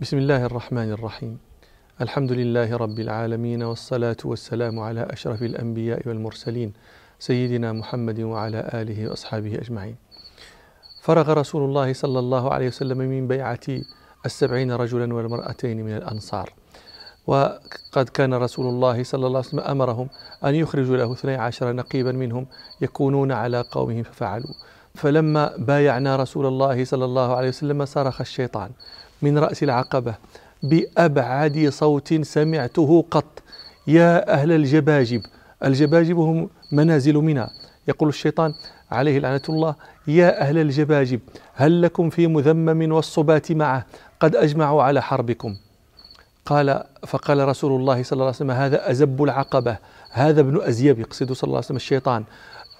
بسم الله الرحمن الرحيم. الحمد لله رب العالمين والصلاة والسلام على أشرف الأنبياء والمرسلين سيدنا محمد وعلى آله وأصحابه أجمعين. فرغ رسول الله صلى الله عليه وسلم من بيعة السبعين رجلا والمرأتين من الأنصار. وقد كان رسول الله صلى الله عليه وسلم أمرهم أن يخرجوا له اثني عشر نقيبا منهم يكونون على قومهم ففعلوا. فلما بايعنا رسول الله صلى الله عليه وسلم صرخ الشيطان. من رأس العقبة بأبعد صوت سمعته قط. يا أهل الجباجب الجباجب هم منازل منى يقول الشيطان عليه لعنة الله يا أهل الجباجب هل لكم في مذمم والصبات معه؟ قد أجمعوا على حربكم. قال فقال رسول الله صلى الله عليه وسلم هذا أزب العقبة هذا ابن أزيب يقصد صلى الله عليه وسلم الشيطان.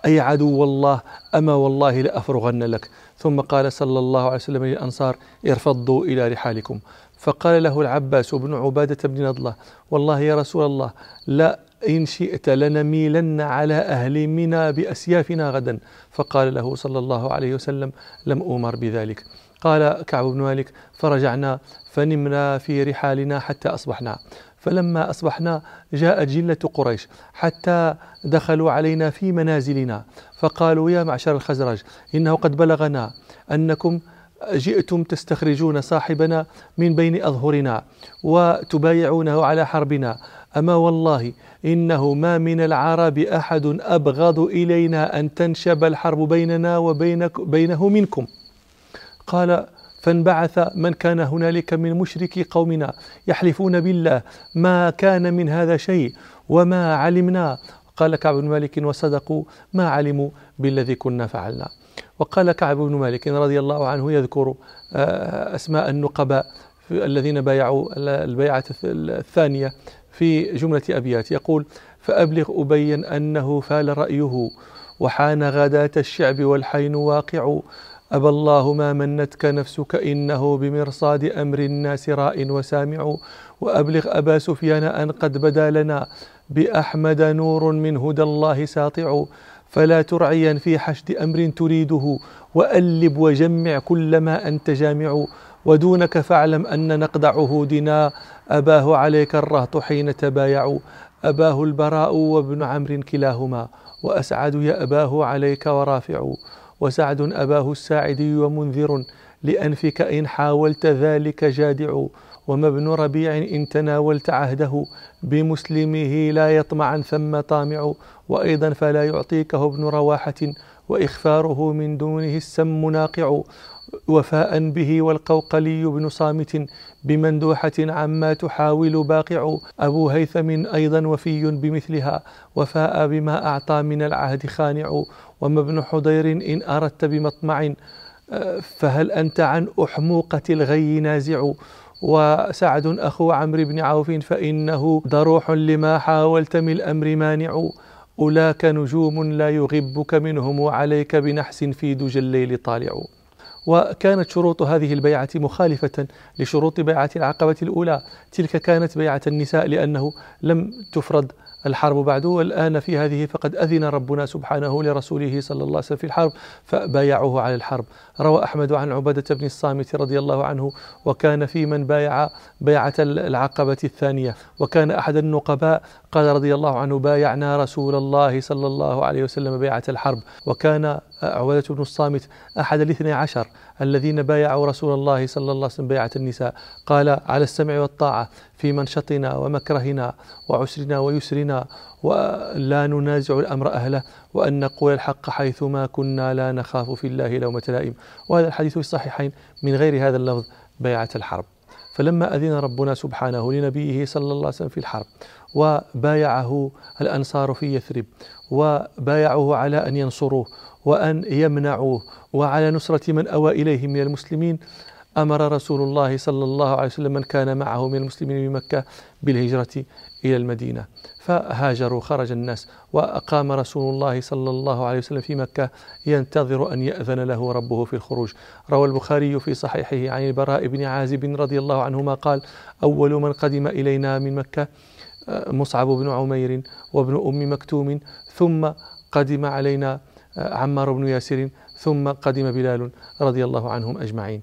أي عدو الله أما والله لأفرغن لك. ثم قال صلى الله عليه وسلم للأنصار ارفضوا إلى رحالكم. فقال له العباس بن عبادة بن نضلة والله يا رسول الله لا إن شئت لنميلن على أهل منى بأسيافنا غدا. فقال له صلى الله عليه وسلم لم أمر بذلك. قال كعب بن مالك فرجعنا فنمنا في رحالنا حتى أصبحنا. فلما أصبحنا جاءت جلة قريش حتى دخلوا علينا في منازلنا. فقالوا يا معشر الخزرج إنه قد بلغنا أنكم جئتم تستخرجون صاحبنا من بين أظهرنا وتبايعونه على حربنا. أما والله إنه ما من العرب أحد أبغض إلينا أن تنشب الحرب بيننا وبينك بينه منكم. قال فانبعث من كان هنالك من مشركي قومنا يحلفون بالله ما كان من هذا شيء؟ وما علمنا؟ قال كعب بن مالك وصدقوا ما علموا بالذي كنا فعلنا. وقال كعب بن مالك رضي الله عنه يذكر آه، أسماء النقباء الذين بايعوا البيعة الثانية في جملة أبيات. يقول فأبلغ أبين أنه فال رأيه وحان غداة الشعب والحين واقع أبى الله ما منتك نفسك إنه بمرصاد أمر الناس راء وسامع وأبلغ أبا سفيان أن قد بدا لنا بأحمد نور من هدى الله ساطع. فلا ترعيا في حشد أمر تريده وألب وجمع كل ما أنت جامع. ودونك فاعلم أن نقد عهودنا أباه عليك الرهط حين تبايعوا أباه البراء وابن عمرو كلاهما وأسعد يا أباه عليك ورافع. وسعد أباه الساعدي ومنذر لأنفك إن حاولت ذلك جادع وما ابن ربيع إن تناولت عهده بمسلمه لا يطمعا ثم طامع وأيضا فلا يعطيكه ابن رواحة وإخفاره من دونه السم ناقع وفاء به والقوقلي بن صامت بمندوحة عما تحاول باقع أبو هيثم أيضا وفي بمثلها وفاء بما أعطى من العهد خانع وما ابن حضير إن أردت بمطمع فهل أنت عن أحموقة الغي نازع؟ وسعد أخو عمرو بن عوف فإنه ضروح لما حاولت من الأمر مانع. أولاك نجوم لا يغبك منهم وعليك بنحس في دجى الليل طالع. وكانت شروط هذه البيعة مخالفة لشروط بيعة العقبة الأولى. تلك كانت بيعة النساء لأنه لم تفرض الحرب بعد والآن في هذه فقد أذن ربنا سبحانه لرسوله صلى الله عليه وسلم في الحرب فبايعوه على الحرب. روى أحمد عن عبادة بن الصامت رضي الله عنه وكان في من بايع بيعة العقبة الثانية وكان أحد النقباء قال رضي الله عنه بايعنا رسول الله صلى الله عليه وسلم بيعة الحرب وكان عبادة بن الصامت أحد الاثني عشر الذين بايعوا رسول الله صلى الله عليه وسلم بيعة النساء. قال على السمع والطاعة في منشطنا ومكرهنا وعسرنا ويسرنا ولا ننازع الأمر أهله وأن نقول الحق حيثما كنا لا نخاف في الله لومة لائم. وهذا الحديث في الصحيحين من غير هذا اللفظ بيعة الحرب. فلما أذن ربنا سبحانه لنبيه صلى الله عليه وسلم في الحرب وبايعه الأنصار في يثرب وبايعوه على أن ينصروه وأن يمنعوه. وعلى نصرة من أوى إليه من المسلمين أمر رسول الله صلى الله عليه وسلم من كان معه من المسلمين بمكة بالهجرة إلى المدينة. فهاجروا خرج الناس وأقام رسول الله صلى الله عليه وسلم في مكة ينتظر أن يأذن له ربه في الخروج. روى البخاري في صحيحه عن البراء بن عازب رضي الله عنهما قال أول من قدم إلينا من مكة آه، مصعب بن عمير وابن أم مكتوم ثم قدم علينا عمار بن ياسر ثم قدم بلال رضي الله عنهم أجمعين.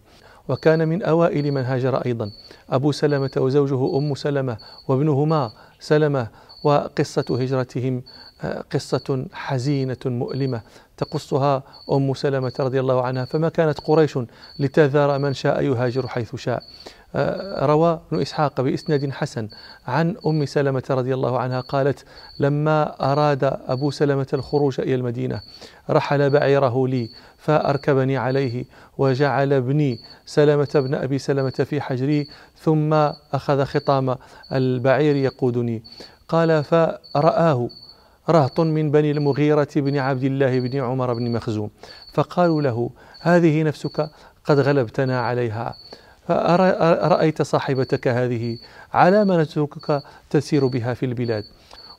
وكان من أوائل من هاجر أيضا. أبو سلمة وزوجه أم سلمة وابنهما سلمة وقصة هجرتهم آه، قصة حزينة مؤلمة تقصها أم سلمة رضي الله عنها. فما كانت قريش لتذر من شاء يهاجر حيث شاء. آه، روى ابن إسحاق بإسناد حسن عن أم سلمة رضي الله عنها قالت لما أراد أبو سلمة الخروج إلى المدينة رحل بعيره لي فأركبني عليه وجعل ابني سلمة بن أبي سلمة في حجري ثم أخذ خطام البعير يقودني. قال فرآه رهط من بني المغيرة بن عبد الله بن عمر بن مخزوم. فقالوا له هذه نفسك قد غلبتنا عليها. فأرأيت صاحبتك هذه على ما نتركك تسير بها في البلاد.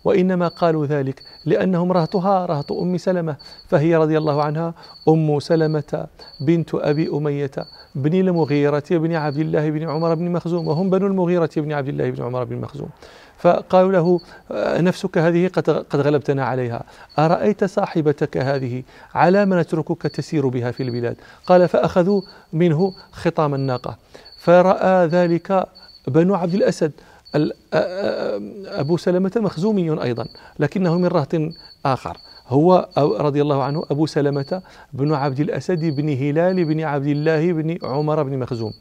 وإنما قالوا ذلك لأنهم رهطها رهط أم سلمة. فهي رضي الله عنها أم سلمة بنت أبي أمية بن المغيرة بن عبد الله بن عمر بن مخزوم. وهم بنو المغيرة بن عبد الله بن عمر بن مخزوم. فقالوا له نفسك هذه قد قد غلبتنا عليها. أرأيت صاحبتك هذه؟ على ما نتركك تسير بها في البلاد. قال فأخذوا منه خطام الناقة. فرأى ذلك بنو عبد الأسد. أبو سلمة مخزومي أيضا لكنه من رهط آخر. هو رضي الله عنه أبو سلمة بن عبد الأسد بن هلال بن عبد الله بن عمر بن مخزوم.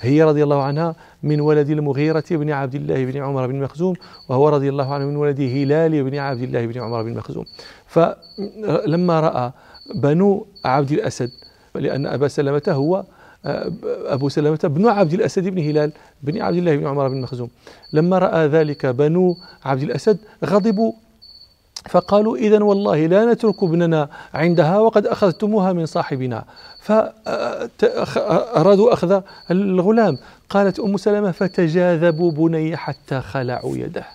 هي رضي الله عنها من ولد المغيرة بن عبد الله بن عمر بن مخزوم وهو رضي الله عنه من ولد هلال بن عبد الله بن عمر بن مخزوم. فلما رأى بنو عبد الأسد لأن أبا سلمة هو آه، أبو سلمة بن عبد الأسد بن هلال بن عبد الله بن عمر بن مخزوم. لما رأى ذلك بنو عبد الأسد غضبوا فقالوا إذا والله لا نترك ابننا عندها وقد أخذتموها من صاحبنا. فأرادوا أخذ الغلام. قالت أم سلمة فتجاذبوا بني حتى خلعوا يده.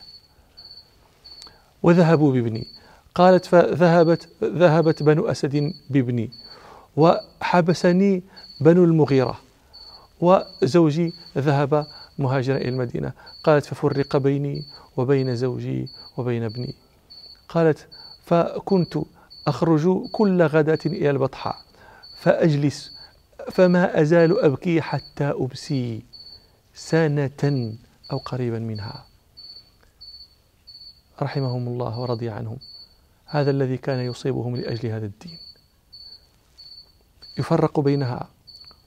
وذهبوا بابني. قالت فذهبت ذهبت بنو أسد بابني. وحبسني بنو المغيرة. وزوجي ذهب مهاجرا إلى المدينة. قالت ففرق بيني وبين زوجي وبين ابني. قالت فكنت أخرج كل غداة إلى البطحاء فأجلس فما أزال أبكي حتى أمسي سنة أو قريبا منها. رحمهم الله ورضي عنهم. هذا الذي كان يصيبهم لأجل هذا الدين. يفرق بينها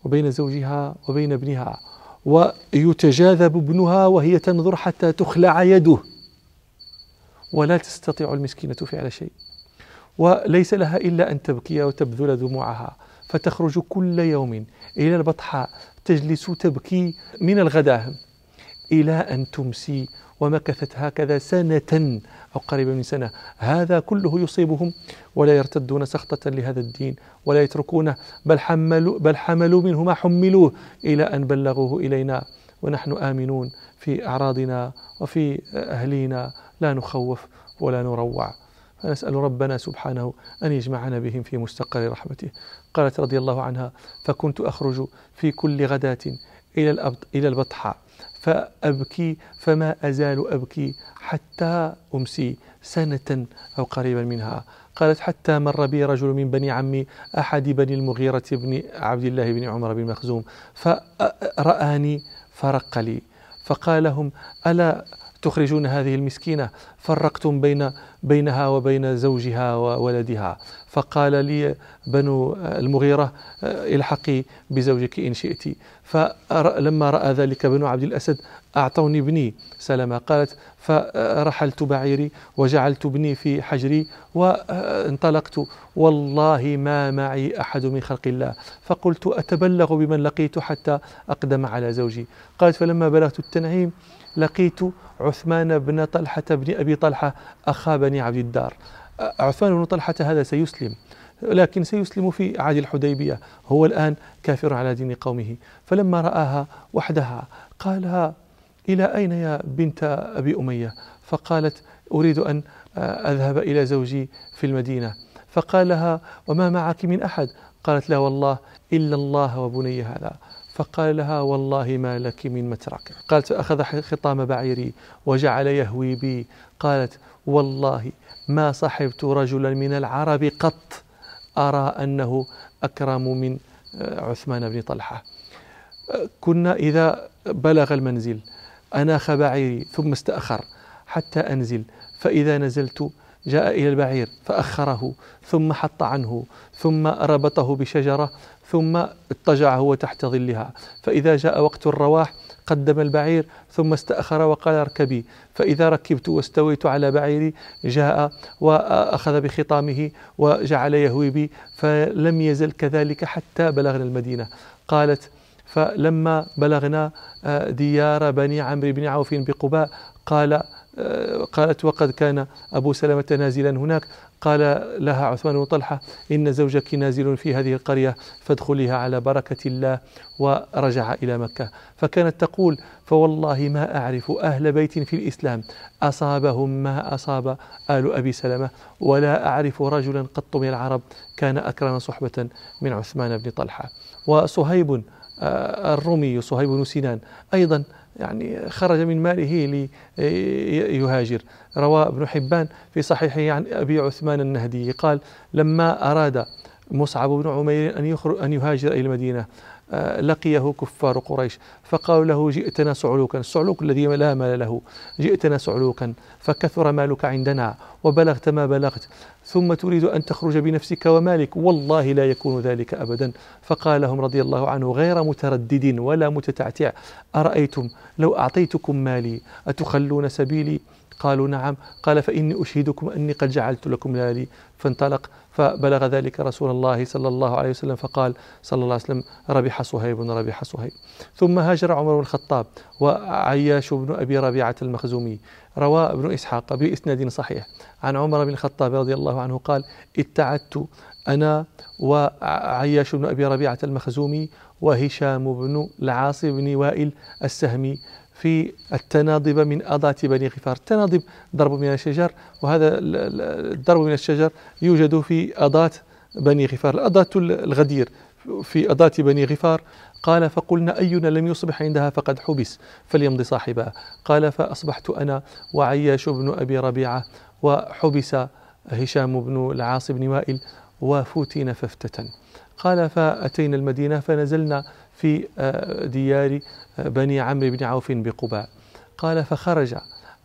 وبين زوجها وبين ابنها ويتجاذب ابنها وهي تنظر حتى تخلع يده. ولا تستطيع المسكينة فعل شيء. وليس لها إلا أن تبكي وتبذل دموعها فتخرج كل يوم إلى البطحاء تجلس تبكي من الغداء إلى أن تمسي. ومكثت هكذا سنة أو قريبا من سنة. هذا كله يصيبهم ولا يرتدون سخطة لهذا الدين ولا يتركونه. بل حملوا, بل حملوا منه ما حملوه إلى أن بلغوه إلينا. ونحن آمنون في أعراضنا وفي أهلينا. لا نخوف ولا نروع. فنسأل ربنا سبحانه أن يجمعنا بهم في مستقر رحمته. قالت رضي الله عنها فكنت أخرج في كل غداة إلى إلى البطحاء فأبكي فما أزال أبكي حتى أمسي سنة أو قريبا منها. قالت حتى مر بي رجل من بني عمي أحد بني المغيرة بن عبد الله بن عمر بن مخزوم فرآني فرق لي. فقال لهم ألا تخرجون هذه المسكينة؟ فرقتم بين بينها وبين زوجها وولدها. فقال لي بنو المغيرة الحقي بزوجك إن شئت. فلما رأى ذلك بنو عبد الأسد أعطوني ابني. سلمة قالت فرحلت بعيري وجعلت ابني في حجري وانطلقت. والله ما معي أحد من خلق الله. فقلت أتبلغ بمن لقيت حتى أقدم على زوجي. قالت فلما بلغت التنعيم لقيت عثمان بن طلحة بن أبي طلحة أخا بني عبد الدار. عثمان بن طلحة هذا سيسلم لكن سيسلم في عهد الحديبية هو الآن كافر على دين قومه. فلما رآها وحدها قالها إلى أين يا بنت أبي أمية؟ فقالت أريد أن أذهب إلى زوجي في المدينة. فقال لها وما معك من أحد؟ قالت لا والله إلا الله وبني هذا. فقال لها والله ما لك من مترك. قالت فأخذ خطام بعيري وجعل يهوي بي. قالت والله ما صحبت رجلا من العرب قط أرى أنه أكرم من عثمان بن طلحة. كنا إذا بلغ المنزل أناخ بعيري ثم استأخر حتى أنزل فإذا نزلت جاء إلى البعير فأخره ثم حط عنه ثم ربطه بشجرة ثم اضطجع هو تحت ظلها. فإذا جاء وقت الرواح قدم البعير ثم استأخر وقال اركبي. فإذا ركبت واستويت على بعيري جاء وأخذ بخطامه وجعل يهوي بي فلم يزل كذلك حتى بلغنا المدينة. قالت فلما بلغنا آه، ديار بني عمرو بن عوف بقباء قال قالت وقد كان أبو سلمة نازلا هناك. قال لها عثمان بن طلحة إن زوجك نازل في هذه القرية فادخليها على بركة الله ورجع إلى مكة. فكانت تقول فوالله ما أعرف أهل بيت في الإسلام أصابهم ما أصاب آل أبي سلمة ولا أعرف رجلا قط من العرب كان أكرم صحبة من عثمان بن طلحة. وصهيب آه، الرومي صهيب بن سنان أيضا يعني خرج من ماله ليهاجر روى ابن حبان في صحيحه عن أبي عثمان النهدي قال لما أراد مصعب بن عمير أن, أن يهاجر إلى المدينة لقيه كفار قريش. فقالوا له جئتنا سعلوكا. السعلوك الذي لا مال له. جئتنا سعلوكا. فكثر مالك عندنا وبلغت ما بلغت. ثم تريد أن تخرج بنفسك ومالك. والله لا يكون ذلك أبدا. فقال لهم رضي الله عنه غير متردد ولا متتعتع. أرأيتم لو أعطيتكم مالي أتخلون سبيلي قالوا نعم قال فإني أشهدكم أني قد جعلت لكم مالي فانطلق فبلغ ذلك رسول الله صلى الله عليه وسلم فقال صلى الله عليه وسلم ربح صهيب ربح صهيب. ثم هاجر عمر بن الخطاب وعياش بن أبي ربيعة المخزومي. روى ابن إسحاق بإسناد صحيح. عن عمر بن الخطاب رضي الله عنه قال اتعدت أنا وعياش بن أبي ربيعة المخزومي وهشام بن العاص بن وائل السهمي في التناضب من أضات بني غفار. التناضب ضرب من الشجر وهذا الضرب من الشجر يوجد في أضات بني غفار. الأضات الغدير في أضات بني غفار قال فقلنا أينا لم يصبح عندها فقد حبس فليمضي صاحبها. قال فأصبحت أنا وعياش بن أبي ربيعة وحبس هشام بن العاص بن وائل وفتن ففتة. قال فأتينا المدينة فنزلنا في آه، ديار آه، بني عمرو بن عوف بقباء. قال فخرج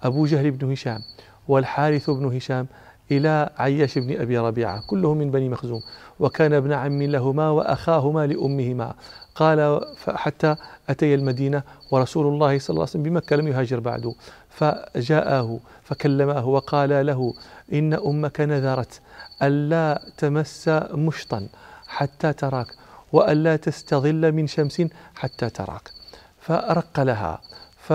أبو جهل بن هشام والحارث بن هشام إلى عياش بن أبي ربيعة كلهم من بني مخزوم. وكان ابن عم لهما وأخاهما لأمهما. قال حتى أتي المدينة ورسول الله صلى الله عليه وسلم بمكة لم يهاجر بعد فجاءه فكلمه وقال له إن أمك نذرت ألا تمس مشطا حتى تراك. وألا تستظل من شمس حتى تراك. فأرق لها ف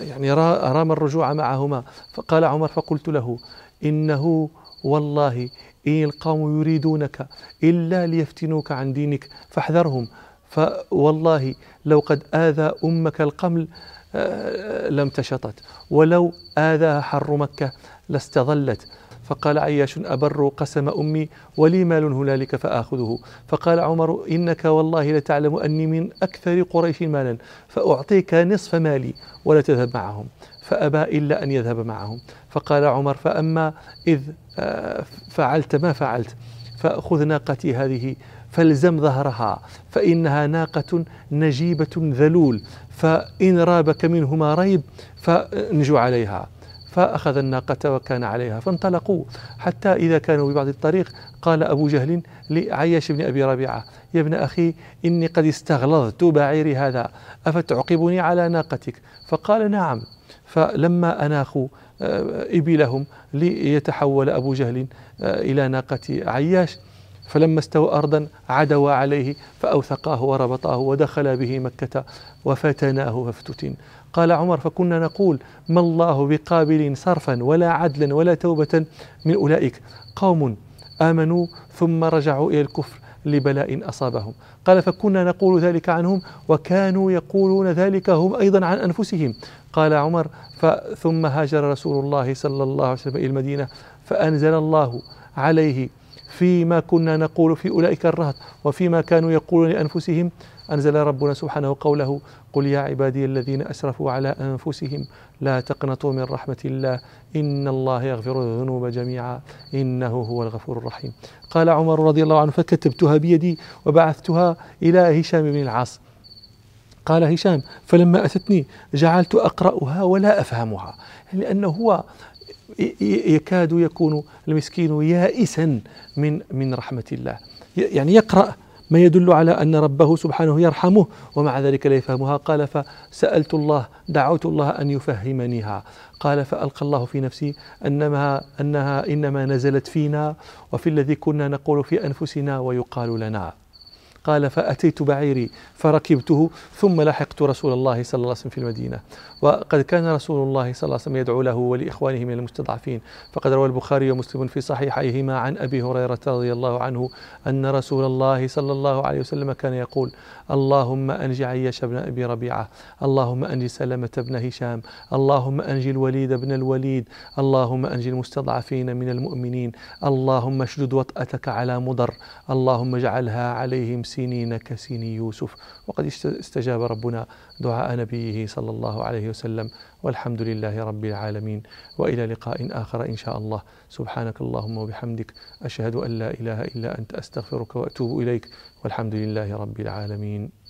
يعني رام الرجوع معهما. فقال عمر فقلت له إنه والله إن القوم يريدونك إلا ليفتنوك عن دينك فاحذرهم. فوالله لو قد آذى أمك القمل آه، لم تشطت ولو آذاها حر مكة لاستظلت. فقال عياش أبر قسم أمي ولي مال هنالك فآخذه. فقال عمر إنك والله لتعلم أني من أكثر قريش مالا فأعطيك نصف مالي ولا تذهب معهم. فأبى إلا أن يذهب معهم. فقال عمر فأما إذ آه، فعلت ما فعلت فخذ ناقتي هذه فالزم ظهرها فإنها ناقة نجيبة ذلول فإن رابك منهما ريب فانجو عليها. فأخذ الناقة وكان عليها فانطلقوا. حتى إذا كانوا ببعض الطريق قال أبو جهل لعياش بن أبي ربيعة يا ابن أخي إني قد استغلظت بعيري هذا أفتعقبني على ناقتك؟ فقال نعم. فلما أناخوا آه، إبلهم ليتحول أبو جهل آه، إلى ناقة عياش فلما استوى أرضا عدوا عليه فأوثقاه وربطاه ودخل به مكة وفتناه فافتتن. قال عمر فكنا نقول ما الله بقابل صرفا ولا عدلا ولا توبة من أولئك. قوم آمنوا ثم رجعوا إلى الكفر لبلاء أصابهم. قال فكنا نقول ذلك عنهم وكانوا يقولون ذلك هم أيضا عن أنفسهم. قال عمر ثم هاجر رسول الله صلى الله عليه وسلم إلى المدينة فأنزل الله عليه فيما كنا نقول في أولئك الرهط وفيما كانوا يقولون لأنفسهم. أنزل ربنا سبحانه قوله قل يا عبادي الذين أسرفوا على أنفسهم لا تقنطوا من رحمة الله إن الله يغفر الذنوب جميعا إنه هو الغفور الرحيم. قال عمر رضي الله عنه فكتبتها بيدي وبعثتها إلى هشام بن العاص. قال هشام فلما أتتني جعلت أقرأها ولا أفهمها لأنه هو يكاد يكون المسكين يائسا من من رحمة الله. يعني يقرأ ما يدل على أن ربه سبحانه يرحمه ومع ذلك لا يفهمها. قال فسألت الله دعوت الله أن يفهمنيها. قال فألقى الله في نفسي أنما أنها إنما نزلت فينا وفي الذي كنا نقول في أنفسنا ويقال لنا. قال فأتيت بعيري فركبته ثم لحقت رسول الله صلى الله عليه وسلم في المدينة. وقد كان رسول الله صلى الله عليه وسلم يدعو له ولإخوانه من المستضعفين. فقد روى البخاري ومسلم في صحيحيهما عن أبي هريرة رضي الله عنه أن رسول الله صلى الله عليه وسلم كان يقول اللهم أنج عياش بن أبي ربيعة اللهم أنج سلمة بن هشام اللهم أنج الوليد بن الوليد اللهم أنج المستضعفين من المؤمنين اللهم اشدد وطأتك على مضر اللهم اجعلها عليهم سنين كسن يوسف. وقد استجاب ربنا دعاء نبيه صلى الله عليه وسلم. والحمد لله رب العالمين. وإلى لقاء آخر إن شاء الله. سبحانك اللهم وبحمدك. أشهد أن لا إله إلا أنت. أستغفرك وأتوب إليك. والحمد لله رب العالمين.